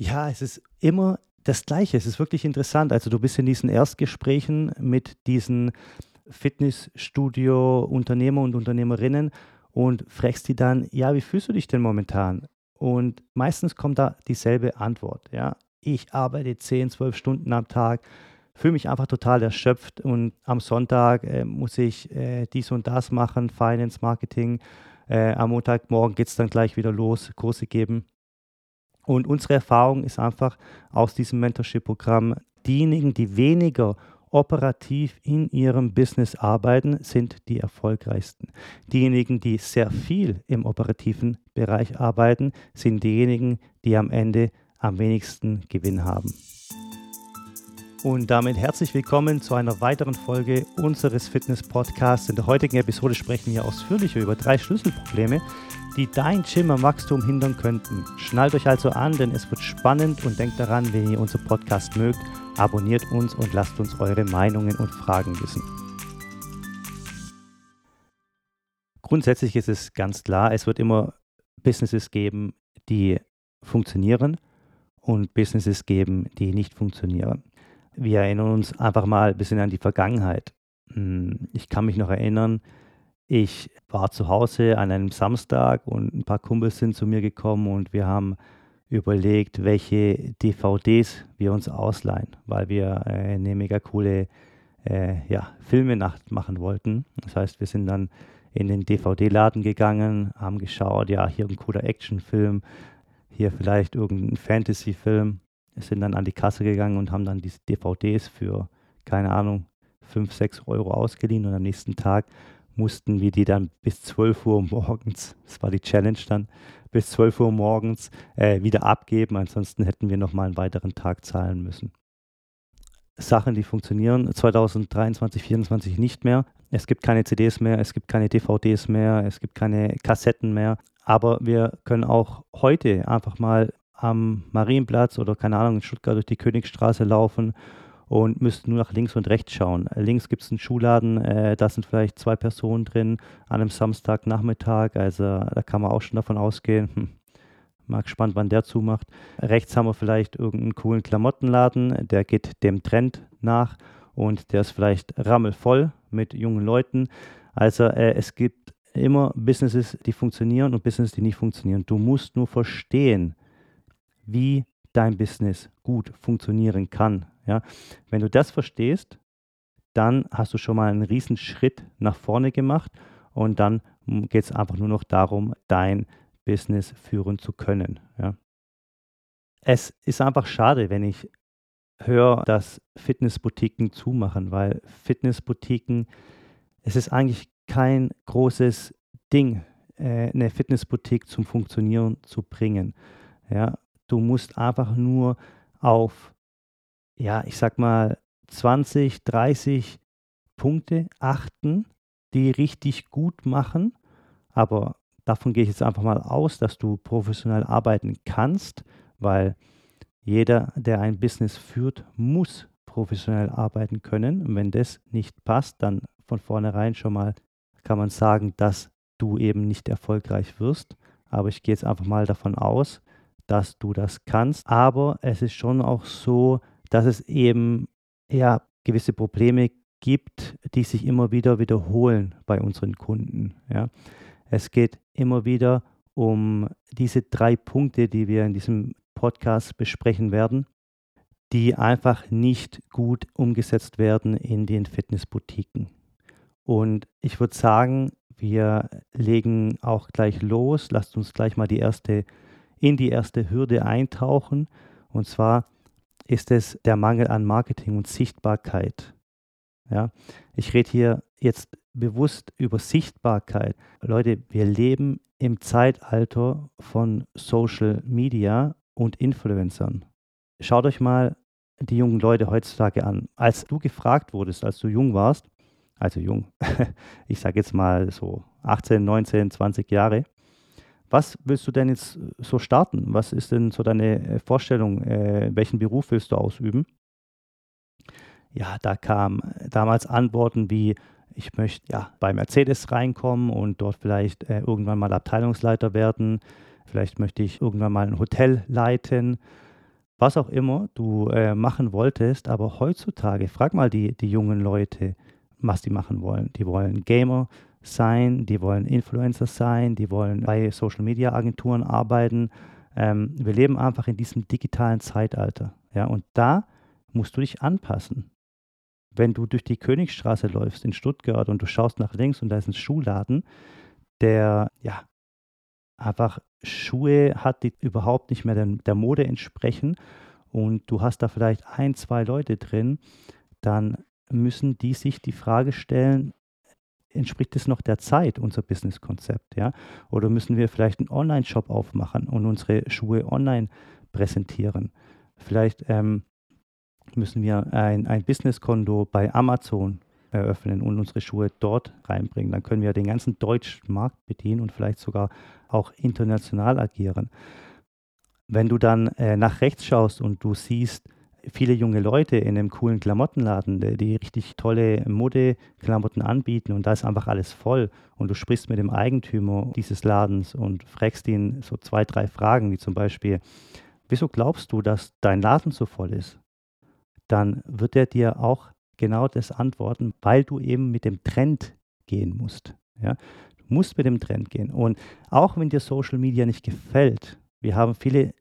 Ja, es ist immer das Gleiche. Es ist wirklich interessant. Also du bist in diesen Erstgesprächen mit diesen Fitnessstudio-Unternehmer und Unternehmerinnen und fragst die dann, ja, wie fühlst du dich denn momentan? Und meistens kommt da dieselbe Antwort. Ja, ich arbeite 10, 12 Stunden am Tag, fühle mich einfach total erschöpft und am Sonntag äh, muss ich äh, dies und das machen, Finance, Marketing. Äh, am Montagmorgen geht es dann gleich wieder los, Kurse geben. Und unsere Erfahrung ist einfach aus diesem Mentorship-Programm, diejenigen, die weniger operativ in ihrem Business arbeiten, sind die erfolgreichsten. Diejenigen, die sehr viel im operativen Bereich arbeiten, sind diejenigen, die am Ende am wenigsten Gewinn haben. Und damit herzlich willkommen zu einer weiteren Folge unseres Fitness-Podcasts. In der heutigen Episode sprechen wir ausführlicher über drei Schlüsselprobleme, die dein Gym am Wachstum hindern könnten. Schnallt euch also an, denn es wird spannend und denkt daran, wenn ihr unseren Podcast mögt, abonniert uns und lasst uns eure Meinungen und Fragen wissen. Grundsätzlich ist es ganz klar, es wird immer Businesses geben, die funktionieren und Businesses geben, die nicht funktionieren. Wir erinnern uns einfach mal ein bisschen an die Vergangenheit. Hm, ich kann mich noch erinnern, ich war zu Hause an einem Samstag und ein paar Kumpels sind zu mir gekommen und wir haben überlegt, welche DVDs wir uns ausleihen, weil wir äh, eine mega coole äh, ja, Filmenacht machen wollten. Das heißt, wir sind dann in den DVD-Laden gegangen, haben geschaut, ja, hier ein cooler Actionfilm, hier vielleicht irgendein Fantasy-Film. Sind dann an die Kasse gegangen und haben dann diese DVDs für, keine Ahnung, 5, 6 Euro ausgeliehen und am nächsten Tag mussten wir die dann bis 12 Uhr morgens, das war die Challenge dann, bis 12 Uhr morgens äh, wieder abgeben. Ansonsten hätten wir nochmal einen weiteren Tag zahlen müssen. Sachen, die funktionieren 2023, 2024 nicht mehr. Es gibt keine CDs mehr, es gibt keine DVDs mehr, es gibt keine Kassetten mehr. Aber wir können auch heute einfach mal am Marienplatz oder keine Ahnung in Stuttgart durch die Königstraße laufen und müssten nur nach links und rechts schauen. Links gibt es einen Schuhladen, äh, da sind vielleicht zwei Personen drin an einem Samstagnachmittag, also da kann man auch schon davon ausgehen. Hm, mal gespannt, wann der zumacht. Rechts haben wir vielleicht irgendeinen coolen Klamottenladen, der geht dem Trend nach und der ist vielleicht rammelvoll mit jungen Leuten. Also äh, es gibt immer Businesses, die funktionieren und Businesses, die nicht funktionieren. Du musst nur verstehen, wie dein Business gut funktionieren kann. Ja? Wenn du das verstehst, dann hast du schon mal einen riesen Schritt nach vorne gemacht und dann geht es einfach nur noch darum, dein Business führen zu können. Ja? Es ist einfach schade, wenn ich höre, dass Fitnessboutiquen zumachen, weil Fitnessboutiquen, es ist eigentlich kein großes Ding, äh, eine Fitnessboutique zum Funktionieren zu bringen. Ja, du musst einfach nur auf ja, ich sag mal, 20, 30 Punkte achten, die richtig gut machen. Aber davon gehe ich jetzt einfach mal aus, dass du professionell arbeiten kannst, weil jeder, der ein Business führt, muss professionell arbeiten können. Und wenn das nicht passt, dann von vornherein schon mal kann man sagen, dass du eben nicht erfolgreich wirst. Aber ich gehe jetzt einfach mal davon aus, dass du das kannst. Aber es ist schon auch so, dass es eben ja gewisse Probleme gibt, die sich immer wieder wiederholen bei unseren Kunden. Ja. Es geht immer wieder um diese drei Punkte, die wir in diesem Podcast besprechen werden, die einfach nicht gut umgesetzt werden in den Fitnessboutiquen. Und ich würde sagen, wir legen auch gleich los. Lasst uns gleich mal die erste, in die erste Hürde eintauchen. Und zwar ist es der Mangel an Marketing und Sichtbarkeit. Ja, ich rede hier jetzt bewusst über Sichtbarkeit. Leute, wir leben im Zeitalter von Social Media und Influencern. Schaut euch mal die jungen Leute heutzutage an. Als du gefragt wurdest, als du jung warst, also jung, ich sage jetzt mal so 18, 19, 20 Jahre, was willst du denn jetzt so starten? Was ist denn so deine äh, Vorstellung? Äh, welchen Beruf willst du ausüben? Ja, da kamen damals Antworten wie, ich möchte ja bei Mercedes reinkommen und dort vielleicht äh, irgendwann mal Abteilungsleiter werden. Vielleicht möchte ich irgendwann mal ein Hotel leiten. was auch immer du äh, machen wolltest, aber heutzutage, frag mal die, die jungen Leute, was die machen wollen. Die wollen Gamer sein, die wollen Influencer sein, die wollen bei Social Media Agenturen arbeiten. Ähm, wir leben einfach in diesem digitalen Zeitalter. Ja, und da musst du dich anpassen. Wenn du durch die Königstraße läufst in Stuttgart und du schaust nach links und da ist ein Schuhladen, der ja einfach Schuhe hat, die überhaupt nicht mehr der, der Mode entsprechen und du hast da vielleicht ein, zwei Leute drin, dann müssen die sich die Frage stellen, entspricht es noch der Zeit, unser Businesskonzept, ja? Oder müssen wir vielleicht einen Online-Shop aufmachen und unsere Schuhe online präsentieren? Vielleicht ähm, müssen wir ein, ein Businesskonto bei Amazon eröffnen und unsere Schuhe dort reinbringen. Dann können wir den ganzen deutschen Markt bedienen und vielleicht sogar auch international agieren. Wenn du dann äh, nach rechts schaust und du siehst viele junge Leute in einem coolen Klamottenladen, die, richtig tolle Modeklamotten anbieten und da ist einfach alles voll und du sprichst mit dem Eigentümer dieses Ladens und fragst ihn so zwei, drei Fragen, wie zum Beispiel, wieso glaubst du, dass dein Laden so voll ist? Dann wird er dir auch genau das antworten, weil du eben mit dem Trend gehen musst. Ja? Du musst mit dem Trend gehen. Und auch wenn dir Social Media nicht gefällt, wir haben viele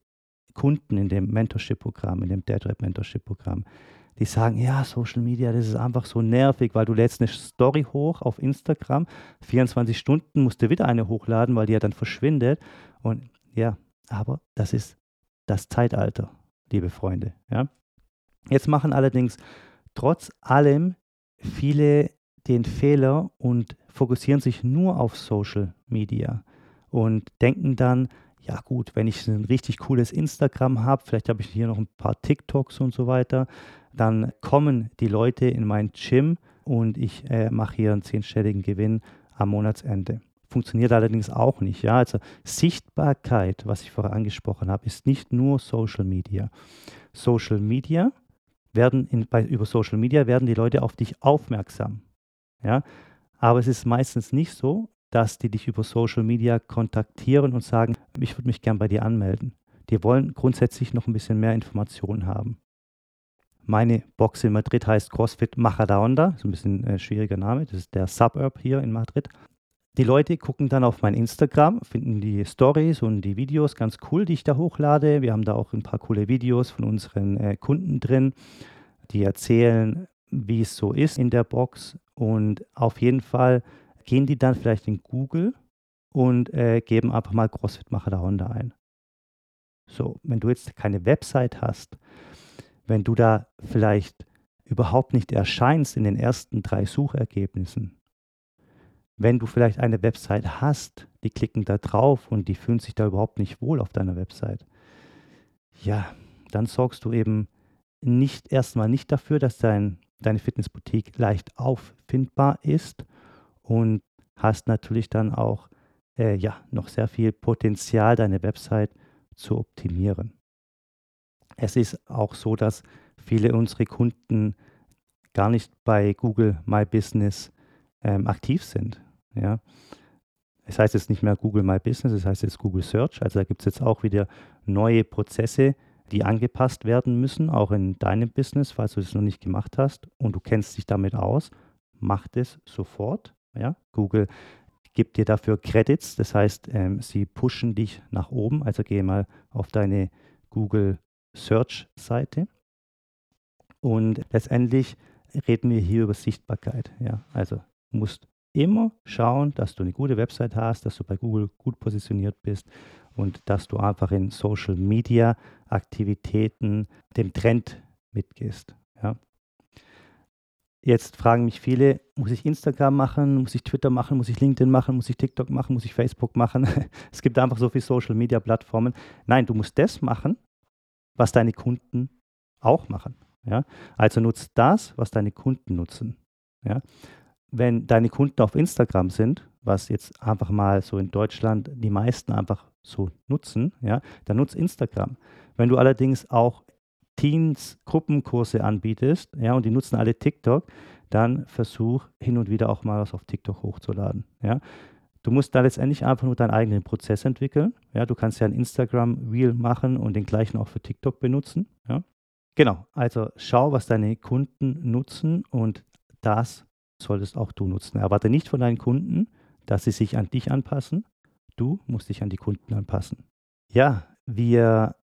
Kunden in dem Mentorship-Programm, in dem DeadRap Mentorship-Programm, die sagen, ja, Social Media, das ist einfach so nervig, weil du lädst eine Story hoch auf Instagram, 24 Stunden musst du wieder eine hochladen, weil die ja dann verschwindet. Und ja, aber das ist das Zeitalter, liebe Freunde. Ja? Jetzt machen allerdings trotz allem viele den Fehler und fokussieren sich nur auf Social Media und denken dann, ja gut, wenn ich ein richtig cooles Instagram habe, vielleicht habe ich hier noch ein paar TikToks und so weiter, dann kommen die Leute in mein Gym und ich äh, mache hier einen zehnstelligen Gewinn am Monatsende. Funktioniert allerdings auch nicht. Ja? Also Sichtbarkeit, was ich vorher angesprochen habe, ist nicht nur Social Media. Social Media werden in, bei, über Social Media werden die Leute auf dich aufmerksam. Ja? Aber es ist meistens nicht so, dass die dich über Social Media kontaktieren und sagen, ich würde mich gern bei dir anmelden. Die wollen grundsätzlich noch ein bisschen mehr Informationen haben. Meine Box in Madrid heißt CrossFit Majadahonda, ist ein bisschen ein äh, schwieriger Name, das ist der Suburb hier in Madrid. Die Leute gucken dann auf mein Instagram, finden die Stories und die Videos ganz cool, die ich da hochlade. Wir haben da auch ein paar coole Videos von unseren äh, Kunden drin, die erzählen, wie es so ist in der Box. Und auf jeden Fall gehen die dann vielleicht in Google und äh, geben einfach mal CrossFit Macher der Honda ein. So, wenn du jetzt keine Website hast, wenn du da vielleicht überhaupt nicht erscheinst in den ersten drei Suchergebnissen, wenn du vielleicht eine Website hast, die klicken da drauf und die fühlen sich da überhaupt nicht wohl auf deiner Website, ja, dann sorgst du eben nicht erstmal nicht dafür, dass dein, deine Fitnessboutique leicht auffindbar ist und hast natürlich dann auch äh, ja, noch sehr viel Potenzial, deine Website zu optimieren. Es ist auch so, dass viele unserer Kunden gar nicht bei Google My Business ähm, aktiv sind. Ja. Es heißt jetzt nicht mehr Google My Business, es heißt jetzt Google Search. Also da gibt es jetzt auch wieder neue Prozesse, die angepasst werden müssen, auch in deinem Business, falls du es noch nicht gemacht hast und du kennst dich damit aus, mach das sofort. Ja? Google gibt dir dafür Credits, das heißt, ähm, sie pushen dich nach oben. Also gehe mal auf deine Google Search Seite. Und letztendlich reden wir hier über Sichtbarkeit. Ja? Also musst immer schauen, dass du eine gute Website hast, dass du bei Google gut positioniert bist und dass du einfach in Social Media Aktivitäten dem Trend mitgehst. Ja? Jetzt fragen mich viele, muss ich Instagram machen, muss ich Twitter machen, muss ich LinkedIn machen, muss ich TikTok machen, muss ich Facebook machen? es gibt einfach so viele Social-Media-Plattformen. Nein, du musst das machen, was deine Kunden auch machen. Ja? Also nutzt das, was deine Kunden nutzen. Ja? Wenn deine Kunden auf Instagram sind, was jetzt einfach mal so in Deutschland die meisten einfach so nutzen, ja, dann nutzt Instagram. Wenn du allerdings auch Teens Gruppenkurse anbietest, ja, und die nutzen alle TikTok, dann versuch hin und wieder auch mal was auf TikTok hochzuladen, ja. Du musst da letztendlich einfach nur deinen eigenen Prozess entwickeln. Ja, du kannst ja ein Instagram-Reel machen und den gleichen auch für TikTok benutzen. Ja. Genau, also schau, was deine Kunden nutzen und das solltest auch du nutzen. Erwarte nicht von deinen Kunden, dass sie sich an dich anpassen. Du musst dich an die Kunden anpassen. Ja, wir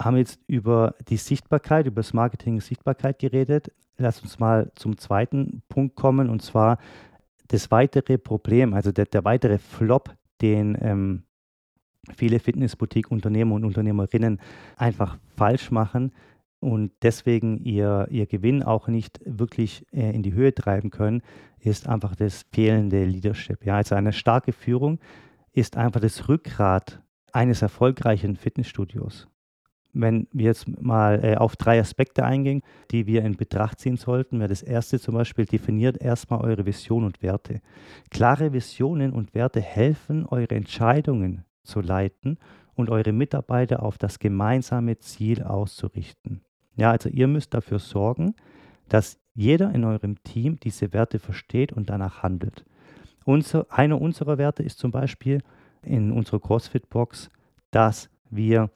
haben jetzt über die Sichtbarkeit, über das Marketing Sichtbarkeit geredet. Lass uns mal zum zweiten Punkt kommen und zwar das weitere Problem, also der, der weitere Flop, den ähm, viele Fitnessboutique-Unternehmer und Unternehmerinnen einfach falsch machen und deswegen ihr, ihr Gewinn auch nicht wirklich äh, in die Höhe treiben können, ist einfach das fehlende Leadership. Ja, also eine starke Führung ist einfach das Rückgrat eines erfolgreichen Fitnessstudios wenn wir jetzt mal äh, auf drei Aspekte eingehen, die wir in Betracht ziehen sollten, wäre das erste zum Beispiel, definiert erstmal eure Vision und Werte. Klare Visionen und Werte helfen, eure Entscheidungen zu leiten und eure Mitarbeiter auf das gemeinsame Ziel auszurichten. Ja, also ihr müsst dafür sorgen, dass jeder in eurem Team diese Werte versteht und danach handelt. Unser, einer unserer Werte ist zum Beispiel in unserer CrossFit-Box, dass wir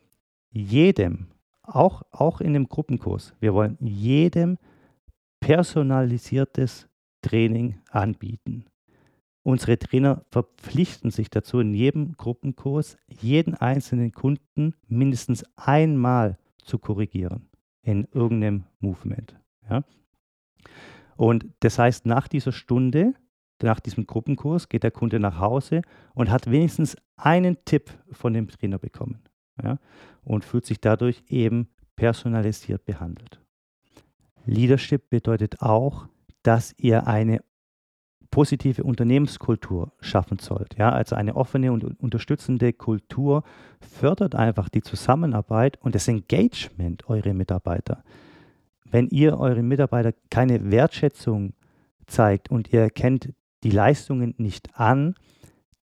jedem, auch, auch in dem Gruppenkurs, wir wollen jedem personalisiertes Training anbieten. Unsere Trainer verpflichten sich dazu, in jedem Gruppenkurs jeden einzelnen Kunden mindestens einmal zu korrigieren in irgendeinem Movement. Ja? Und das heißt, nach dieser Stunde, nach diesem Gruppenkurs, geht der Kunde nach Hause und hat wenigstens einen Tipp von dem Trainer bekommen ja, und fühlt sich dadurch eben personalisiert behandelt. Leadership bedeutet auch, dass ihr eine positive Unternehmenskultur schaffen sollt. Ja, also eine offene und unterstützende Kultur fördert einfach die Zusammenarbeit und das Engagement eurer Mitarbeiter. Wenn ihr euren Mitarbeitern keine Wertschätzung zeigt und ihr erkennt die Leistungen nicht an,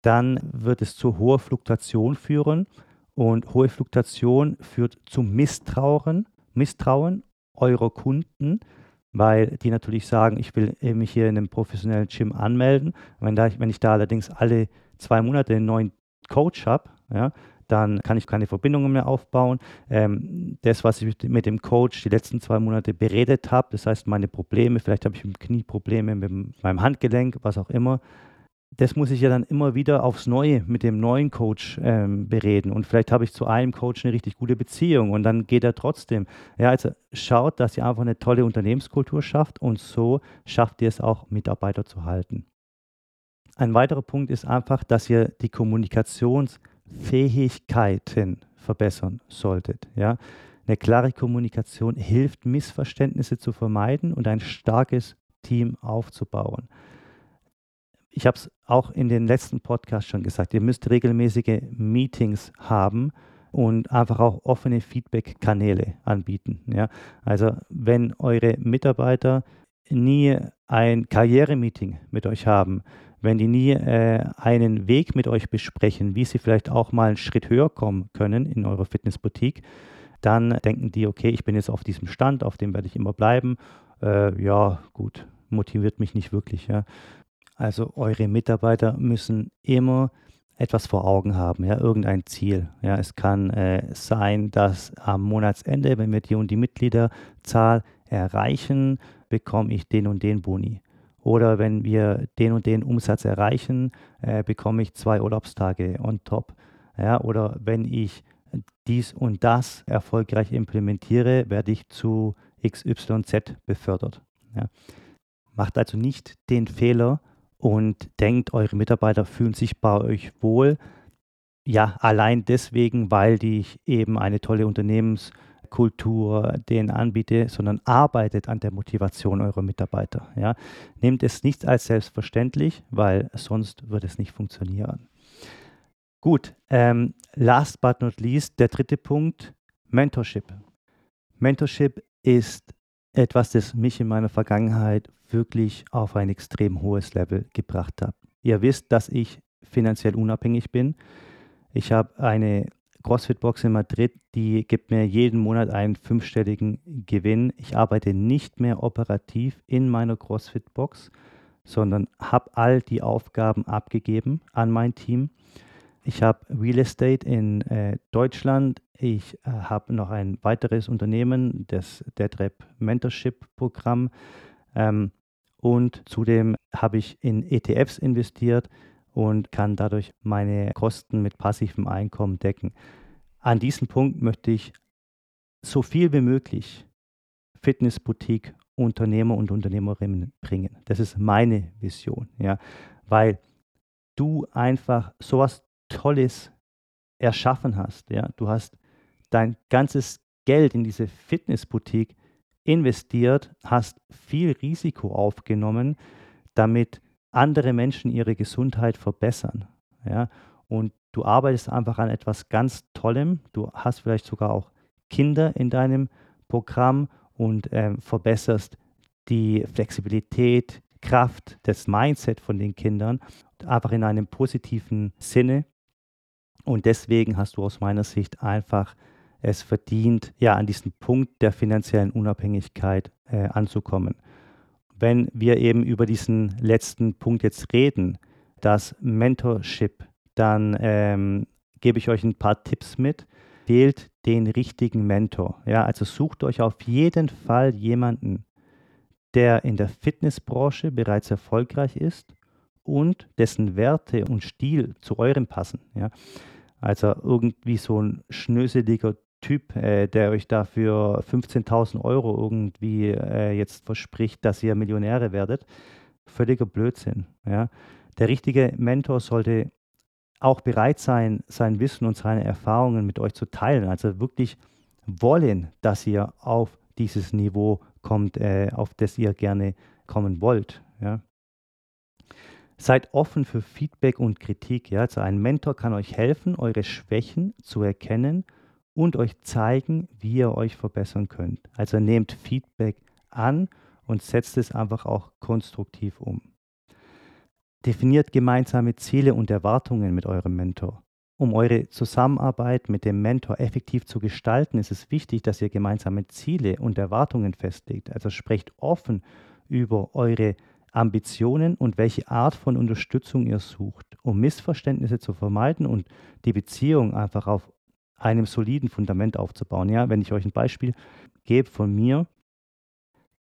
dann wird es zu hoher Fluktuation führen und hohe Fluktuation führt zum Misstrauen, Misstrauen eurer Kunden, weil die natürlich sagen, ich will mich hier in einem professionellen Gym anmelden. Wenn, da, wenn ich da allerdings alle zwei Monate einen neuen Coach habe, ja, dann kann ich keine Verbindungen mehr aufbauen. Ähm, das, was ich mit dem Coach die letzten zwei Monate beredet habe, das heißt meine Probleme, vielleicht habe ich mit dem Knie Probleme, mit meinem Handgelenk, was auch immer, das muss ich ja dann immer wieder aufs Neue mit dem neuen Coach ähm, bereden. Und vielleicht habe ich zu einem Coach eine richtig gute Beziehung und dann geht er trotzdem. Ja, also schaut, dass ihr einfach eine tolle Unternehmenskultur schafft und so schafft ihr es auch, Mitarbeiter zu halten. Ein weiterer Punkt ist einfach, dass ihr die Kommunikationsfähigkeiten verbessern solltet. Ja? Eine klare Kommunikation hilft, Missverständnisse zu vermeiden und ein starkes Team aufzubauen ich habe es auch in den letzten Podcasts schon gesagt, ihr müsst regelmäßige Meetings haben und einfach auch offene Feedback-Kanäle anbieten. Ja? Also wenn eure Mitarbeiter nie ein Karrieremeeting mit euch haben, wenn die nie äh, einen Weg mit euch besprechen, wie sie vielleicht auch mal einen Schritt höher kommen können in eurer Fitnessboutique, dann denken die, okay, ich bin jetzt auf diesem Stand, auf dem werde ich immer bleiben. Äh, ja, gut, motiviert mich nicht wirklich. Ja. Also eure Mitarbeiter müssen immer etwas vor Augen haben, ja, irgendein Ziel. Ja, es kann äh, sein, dass am Monatsende, wenn wir die und die Mitgliederzahl erreichen, bekomme ich den und den Boni. Oder wenn wir den und den Umsatz erreichen, äh, bekomme ich zwei Urlaubstage on top. Ja, oder wenn ich dies und das erfolgreich implementiere, werde ich zu XYZ befördert. Ja. Macht also nicht den Fehler, und denkt, eure Mitarbeiter fühlen sich bei euch wohl. Ja, allein deswegen, weil ich eben eine tolle Unternehmenskultur denen anbiete, sondern arbeitet an der Motivation eurer Mitarbeiter. Ja. Nehmt es nicht als selbstverständlich, weil sonst wird es nicht funktionieren. Gut, ähm, last but not least, der dritte Punkt, Mentorship. Mentorship ist etwas, das mich in meiner Vergangenheit wirklich auf ein extrem hohes Level gebracht hat. Ihr wisst, dass ich finanziell unabhängig bin. Ich habe eine CrossFit-Box in Madrid, die gibt mir jeden Monat einen fünfstelligen Gewinn. Ich arbeite nicht mehr operativ in meiner CrossFit-Box, sondern habe all die Aufgaben abgegeben an mein Team. Ich habe Real Estate in äh, Deutschland. Ich äh, habe noch ein weiteres Unternehmen, das DeadRap Mentorship Programm. Ähm, und zudem habe ich in ETFs investiert und kann dadurch meine Kosten mit passivem Einkommen decken. An diesem Punkt möchte ich so viel wie möglich Fitnessboutique Unternehmer und Unternehmerinnen bringen. Das ist meine Vision, ja, weil du einfach sowas Tolles erschaffen hast, ja. Du hast dein ganzes Geld in diese Fitnessboutique investiert, hast viel Risiko aufgenommen, damit andere Menschen ihre Gesundheit verbessern, ja. Und du arbeitest einfach an etwas ganz Tollem. Du hast vielleicht sogar auch Kinder in deinem Programm und ähm, verbesserst die Flexibilität, Kraft, das Mindset von den Kindern einfach in einem positiven Sinne. Und deswegen hast du aus meiner Sicht einfach es verdient, ja, an diesen Punkt der finanziellen Unabhängigkeit äh, anzukommen. Wenn wir eben über diesen letzten Punkt jetzt reden, das Mentorship, dann ähm, gebe ich euch ein paar Tipps mit, wählt den richtigen Mentor. Ja, also sucht euch auf jeden Fall jemanden, der in der Fitnessbranche bereits erfolgreich ist und dessen Werte und Stil zu eurem passen. Ja. Also irgendwie so ein schnöseliger Typ, äh, der euch dafür 15.000 Euro irgendwie äh, jetzt verspricht, dass ihr Millionäre werdet. Völliger Blödsinn. Ja. Der richtige Mentor sollte auch bereit sein, sein Wissen und seine Erfahrungen mit euch zu teilen. Also wirklich wollen, dass ihr auf dieses Niveau kommt, äh, auf das ihr gerne kommen wollt. Ja. Seid offen für Feedback und Kritik. Ja. Also ein Mentor kann euch helfen, eure Schwächen zu erkennen und euch zeigen, wie ihr euch verbessern könnt. Also nehmt Feedback an und setzt es einfach auch konstruktiv um. Definiert gemeinsame Ziele und Erwartungen mit eurem Mentor. Um eure Zusammenarbeit mit dem Mentor effektiv zu gestalten, ist es wichtig, dass ihr gemeinsame Ziele und Erwartungen festlegt. Also sprecht offen über eure Ambitionen und welche Art von Unterstützung ihr sucht, um Missverständnisse zu vermeiden und die Beziehung einfach auf einem soliden Fundament aufzubauen. Ja, wenn ich euch ein Beispiel gebe von mir,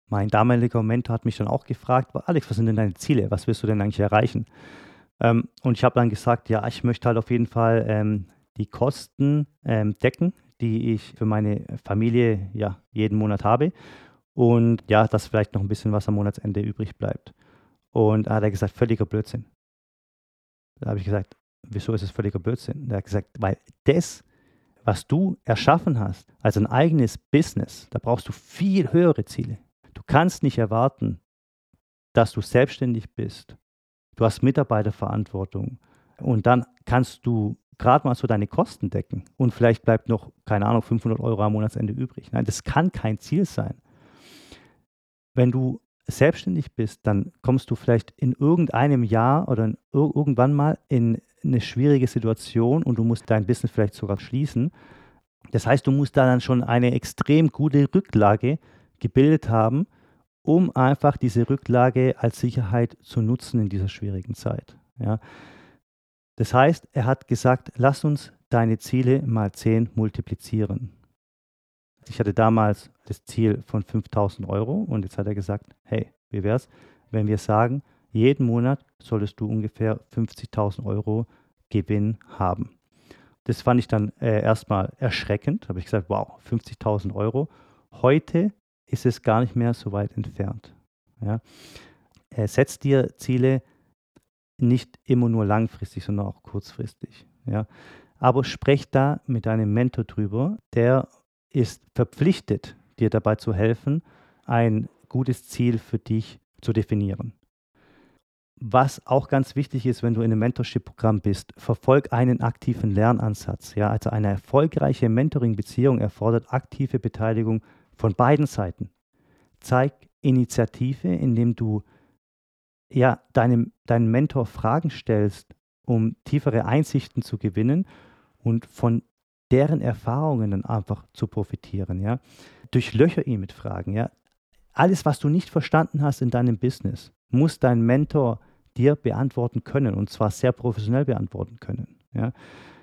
mein damaliger Mentor hat mich dann auch gefragt, Alex, was sind denn deine Ziele? Was willst du denn eigentlich erreichen? Ähm, und ich habe dann gesagt, ja, ich möchte halt auf jeden Fall ähm, die Kosten ähm, decken, die ich für meine Familie ja jeden Monat habe. Und ja, dass vielleicht noch ein bisschen was am Monatsende übrig bleibt. Und da hat er gesagt, völliger Blödsinn. Da habe ich gesagt, wieso ist es völliger Blödsinn? Er hat gesagt, weil das, was du erschaffen hast, als ein eigenes Business, da brauchst du viel höhere Ziele. Du kannst nicht erwarten, dass du selbstständig bist. Du hast Mitarbeiterverantwortung und dann kannst du gerade mal so deine Kosten decken und vielleicht bleibt noch, keine Ahnung, 500 Euro am Monatsende übrig. Nein, das kann kein Ziel sein. Wenn du selbstständig bist, dann kommst du vielleicht in irgendeinem Jahr oder irgendwann mal in eine schwierige Situation und du musst dein Business vielleicht sogar schließen. Das heißt, du musst da dann schon eine extrem gute Rücklage gebildet haben, um einfach diese Rücklage als Sicherheit zu nutzen in dieser schwierigen Zeit. Ja. Das heißt, er hat gesagt, lass uns deine Ziele mal 10 multiplizieren. Ich hatte damals das Ziel von 5000 Euro und jetzt hat er gesagt, hey, wie wäre es, wenn wir sagen, jeden Monat solltest du ungefähr 50.000 Euro Gewinn haben. Das fand ich dann äh, erstmal erschreckend. Habe ich gesagt, wow, 50.000 Euro. Heute ist es gar nicht mehr so weit entfernt. Ja. Äh, setz dir Ziele nicht immer nur langfristig, sondern auch kurzfristig. Ja. Aber sprech da mit deinem Mentor drüber, der ist verpflichtet, dir dabei zu helfen, ein gutes Ziel für dich zu definieren. Was auch ganz wichtig ist, wenn du in einem Mentorship-Programm bist, verfolg einen aktiven Lernansatz. Ja, also eine erfolgreiche Mentoring-Beziehung erfordert aktive Beteiligung von beiden Seiten. Zeig Initiative, indem du ja, deinem, deinem Mentor Fragen stellst, um tiefere Einsichten zu gewinnen und von deren Erfahrungen dann einfach zu profitieren. Ja. Durchlöcher ihn mit Fragen. Ja. Alles, was du nicht verstanden hast in deinem Business, muss dein Mentor dir beantworten können und zwar sehr professionell beantworten können. Ja?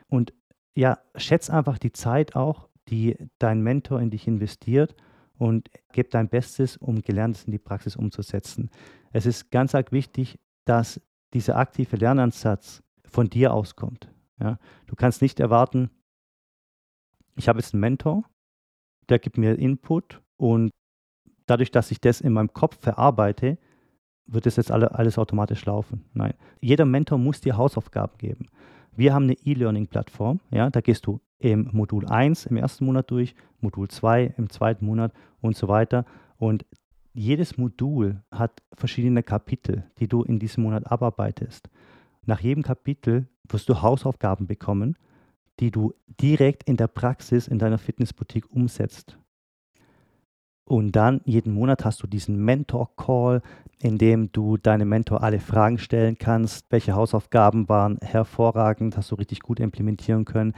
Und ja, schätz einfach die Zeit auch, die dein Mentor in dich investiert und gib dein Bestes, um Gelerntes in die Praxis umzusetzen. Es ist ganz arg wichtig, dass dieser aktive Lernansatz von dir auskommt. Ja? Du kannst nicht erwarten, ich habe jetzt einen Mentor, der gibt mir Input und dadurch, dass ich das in meinem Kopf verarbeite, wird es jetzt alle, alles automatisch laufen. Nein. Jeder Mentor muss dir Hausaufgaben geben. Wir haben eine E-Learning-Plattform, ja, da gehst du im Modul 1 im ersten Monat durch, Modul 2 im zweiten Monat und so weiter. Und jedes Modul hat verschiedene Kapitel, die du in diesem Monat abarbeitest. Nach jedem Kapitel wirst du Hausaufgaben bekommen, die du direkt in der Praxis in deiner Fitnessboutique umsetzt. Und dann jeden Monat hast du diesen Mentor-Call, in dem du deinem Mentor alle Fragen stellen kannst. Welche Hausaufgaben waren hervorragend, hast du richtig gut implementieren können?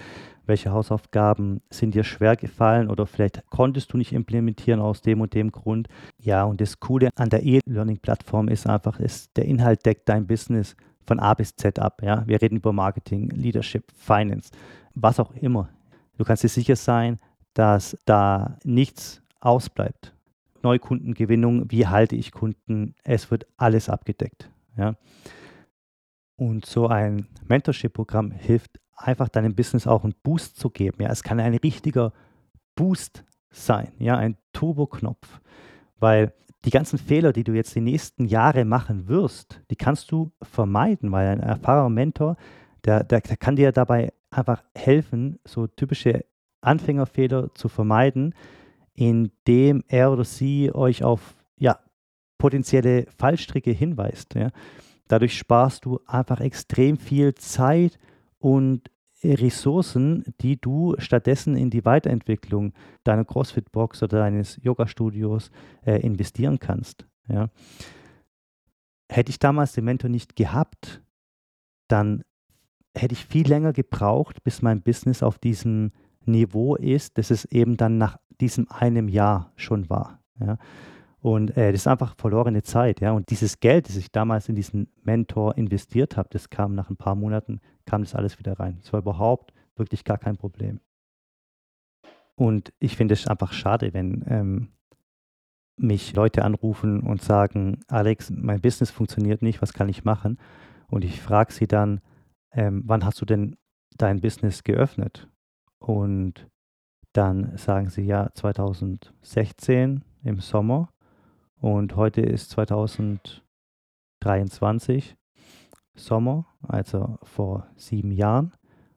Welche Hausaufgaben sind dir schwer gefallen oder vielleicht konntest du nicht implementieren aus dem und dem Grund? Ja, und das Coole an der E-Learning-Plattform ist einfach, ist, der Inhalt deckt dein Business von A bis Z ab. Ja? Wir reden über Marketing, Leadership, Finance, was auch immer. Du kannst dir sicher sein, dass da nichts ausbleibt. Neukundengewinnung, wie halte ich Kunden, es wird alles abgedeckt. Ja. Und so ein Mentorship-Programm hilft einfach deinem Business auch einen Boost zu geben. Ja, es kann ein richtiger Boost sein, ja, ein Turbo-Knopf, weil die ganzen Fehler, die du jetzt die nächsten Jahre machen wirst, die kannst du vermeiden, weil ein erfahrener Mentor, der, der, der kann dir dabei einfach helfen, so typische Anfängerfehler zu vermeiden, indem er oder sie euch auf ja, potenzielle Fallstricke hinweist. Ja. Dadurch sparst du einfach extrem viel Zeit und Ressourcen, die du stattdessen in die Weiterentwicklung deiner CrossFit-Box oder deines Yoga-Studios äh, investieren kannst. Ja. Hätte ich damals den Mentor nicht gehabt, dann hätte ich viel länger gebraucht, bis mein Business auf diesem Niveau ist, das es eben dann nach diesem einem Jahr schon war. Ja. Und äh, das ist einfach verlorene Zeit. Ja. Und dieses Geld, das ich damals in diesen Mentor investiert habe, das kam nach ein paar Monaten, kam das alles wieder rein. Es war überhaupt wirklich gar kein Problem. Und ich finde es einfach schade, wenn ähm, mich Leute anrufen und sagen, Alex, mein Business funktioniert nicht, was kann ich machen? Und ich frage sie dann, ähm, wann hast du denn dein Business geöffnet? Und dann sagen sie ja 2016 im Sommer und heute ist 2023 Sommer, also vor sieben Jahren.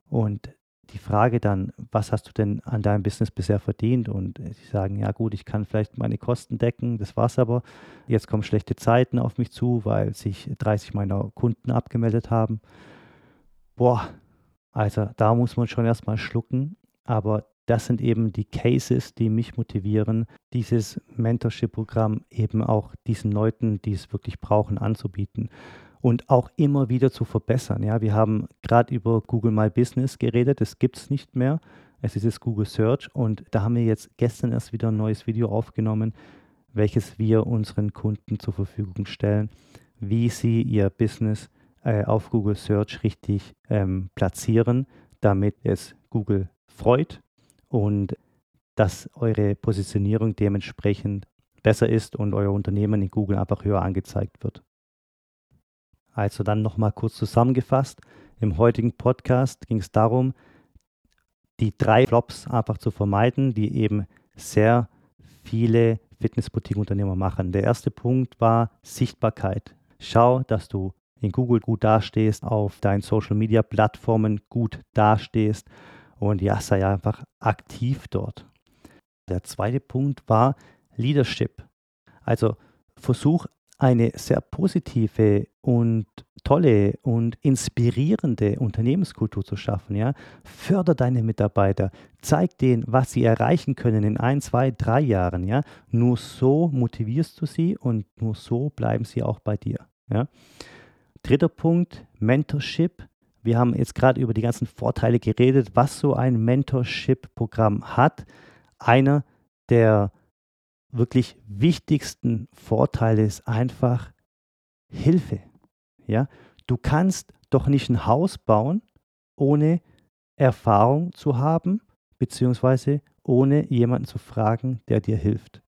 Und die Frage dann, was hast du denn an deinem Business bisher verdient? Und sie sagen, ja gut, ich kann vielleicht meine Kosten decken, das war's aber. Jetzt kommen schlechte Zeiten auf mich zu, weil sich 30 meiner Kunden abgemeldet haben. Boah, also da muss man schon erstmal schlucken, aber das sind eben die Cases, die mich motivieren, dieses Mentorship-Programm eben auch diesen Leuten, die es wirklich brauchen, anzubieten und auch immer wieder zu verbessern. Ja, wir haben gerade über Google My Business geredet, das gibt es nicht mehr. Es ist jetzt Google Search und da haben wir jetzt gestern erst wieder ein neues Video aufgenommen, welches wir unseren Kunden zur Verfügung stellen, wie sie ihr Business äh, auf Google Search richtig ähm, platzieren, damit es Google freut und dass eure Positionierung dementsprechend besser ist und euer Unternehmen in Google einfach höher angezeigt wird. Also dann nochmal kurz zusammengefasst. Im heutigen Podcast ging es darum, die drei Flops einfach zu vermeiden, die eben sehr viele Fitnessboutique-Unternehmer machen. Der erste Punkt war Sichtbarkeit. Schau, dass du in Google gut dastehst, auf deinen Social-Media-Plattformen gut dastehst und ja, sei einfach aktiv dort. Der zweite Punkt war Leadership. Also versuch eine sehr positive und tolle und inspirierende Unternehmenskultur zu schaffen. Ja? Förder deine Mitarbeiter, zeig denen, was sie erreichen können in ein, zwei, drei Jahren. Ja? Nur so motivierst du sie und nur so bleiben sie auch bei dir. Ja? Dritter Punkt, Mentorship. Wir haben jetzt gerade über die ganzen Vorteile geredet, was so ein Mentorship-Programm hat. Einer der wirklich wichtigsten Vorteile ist einfach Hilfe. Ja, du kannst doch nicht ein Haus bauen, ohne Erfahrung zu haben, beziehungsweise ohne jemanden zu fragen, der dir hilft.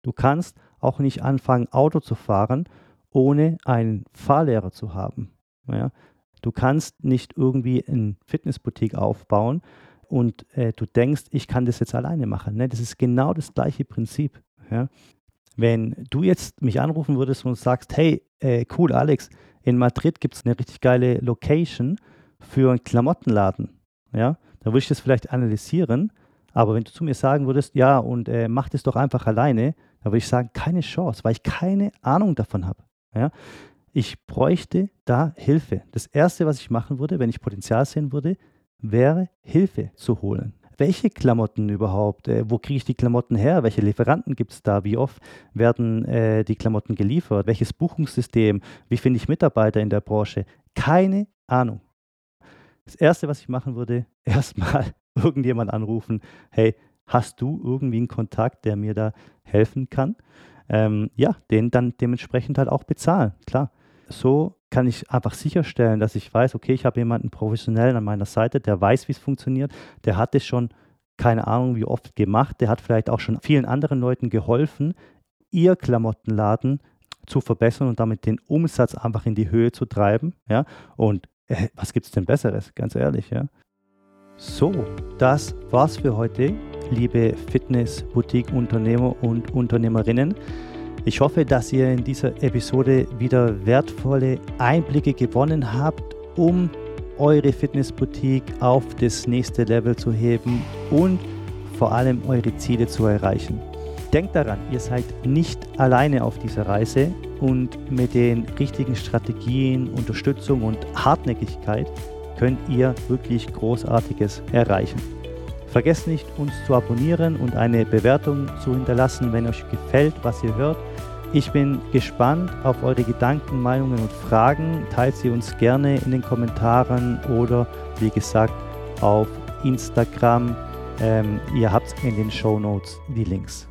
Du kannst auch nicht anfangen, Auto zu fahren, ohne einen Fahrlehrer zu haben. Ja? Du kannst nicht irgendwie eine Fitnessboutique aufbauen und äh, du denkst, ich kann das jetzt alleine machen. Ne? Das ist genau das gleiche Prinzip. Ja? Wenn du jetzt mich anrufen würdest und sagst, hey, äh, cool, Alex, in Madrid gibt es eine richtig geile Location für einen Klamottenladen. Ja, da würde ich das vielleicht analysieren. Aber wenn du zu mir sagen würdest, ja, und äh, mach das doch einfach alleine, dann würde ich sagen, keine Chance, weil ich keine Ahnung davon habe. Ja? Ich bräuchte da Hilfe. Das Erste, was ich machen würde, wenn ich Potenzial sehen würde, wäre Hilfe zu holen. Welche Klamotten überhaupt? Äh, wo kriege ich die Klamotten her? Welche Lieferanten gibt es da? Wie oft werden äh, die Klamotten geliefert? Welches Buchungssystem? Wie finde ich Mitarbeiter in der Branche? Keine Ahnung. Das Erste, was ich machen würde, erstmal irgendjemand anrufen, hey, hast du irgendwie einen Kontakt, der mir da helfen kann? Ähm, ja, den dann dementsprechend halt auch bezahlen, klar. So kann ich einfach sicherstellen, dass ich weiß, okay, ich habe jemanden professionell an meiner Seite, der weiß, wie es funktioniert, der hat es schon, keine Ahnung, wie oft gemacht, der hat vielleicht auch schon vielen anderen Leuten geholfen, ihr Klamottenladen zu verbessern und damit den Umsatz einfach in die Höhe zu treiben. Ja? Und äh, was gibt es denn Besseres, ganz ehrlich, ja? So, das war's für heute, liebe Fitness-Boutique-Unternehmer und Unternehmerinnen. Ich hoffe, dass ihr in dieser Episode wieder wertvolle Einblicke gewonnen habt, um eure Fitnessboutique auf das nächste Level zu heben und vor allem eure Ziele zu erreichen. Denkt daran, ihr seid nicht alleine auf dieser Reise und mit den richtigen Strategien, Unterstützung und Hartnäckigkeit könnt ihr wirklich Großartiges erreichen. Vergesst nicht, uns zu abonnieren und eine Bewertung zu hinterlassen, wenn euch gefällt, was ihr hört. Ich bin gespannt auf eure Gedanken, Meinungen und Fragen. Teilt sie uns gerne in den Kommentaren oder wie gesagt auf Instagram. Ähm, ihr habt in den Show Notes die Links.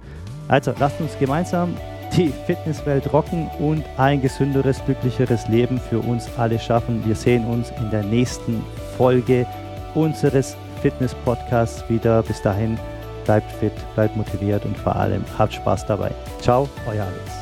Also lasst uns gemeinsam die Fitnesswelt rocken und ein gesünderes, glücklicheres Leben für uns alle schaffen. Wir sehen uns in der nächsten Folge unseres Fitness-Podcasts wieder. Bis dahin, bleibt fit, bleibt motiviert und vor allem habt Spaß dabei. Ciao, euer Alex.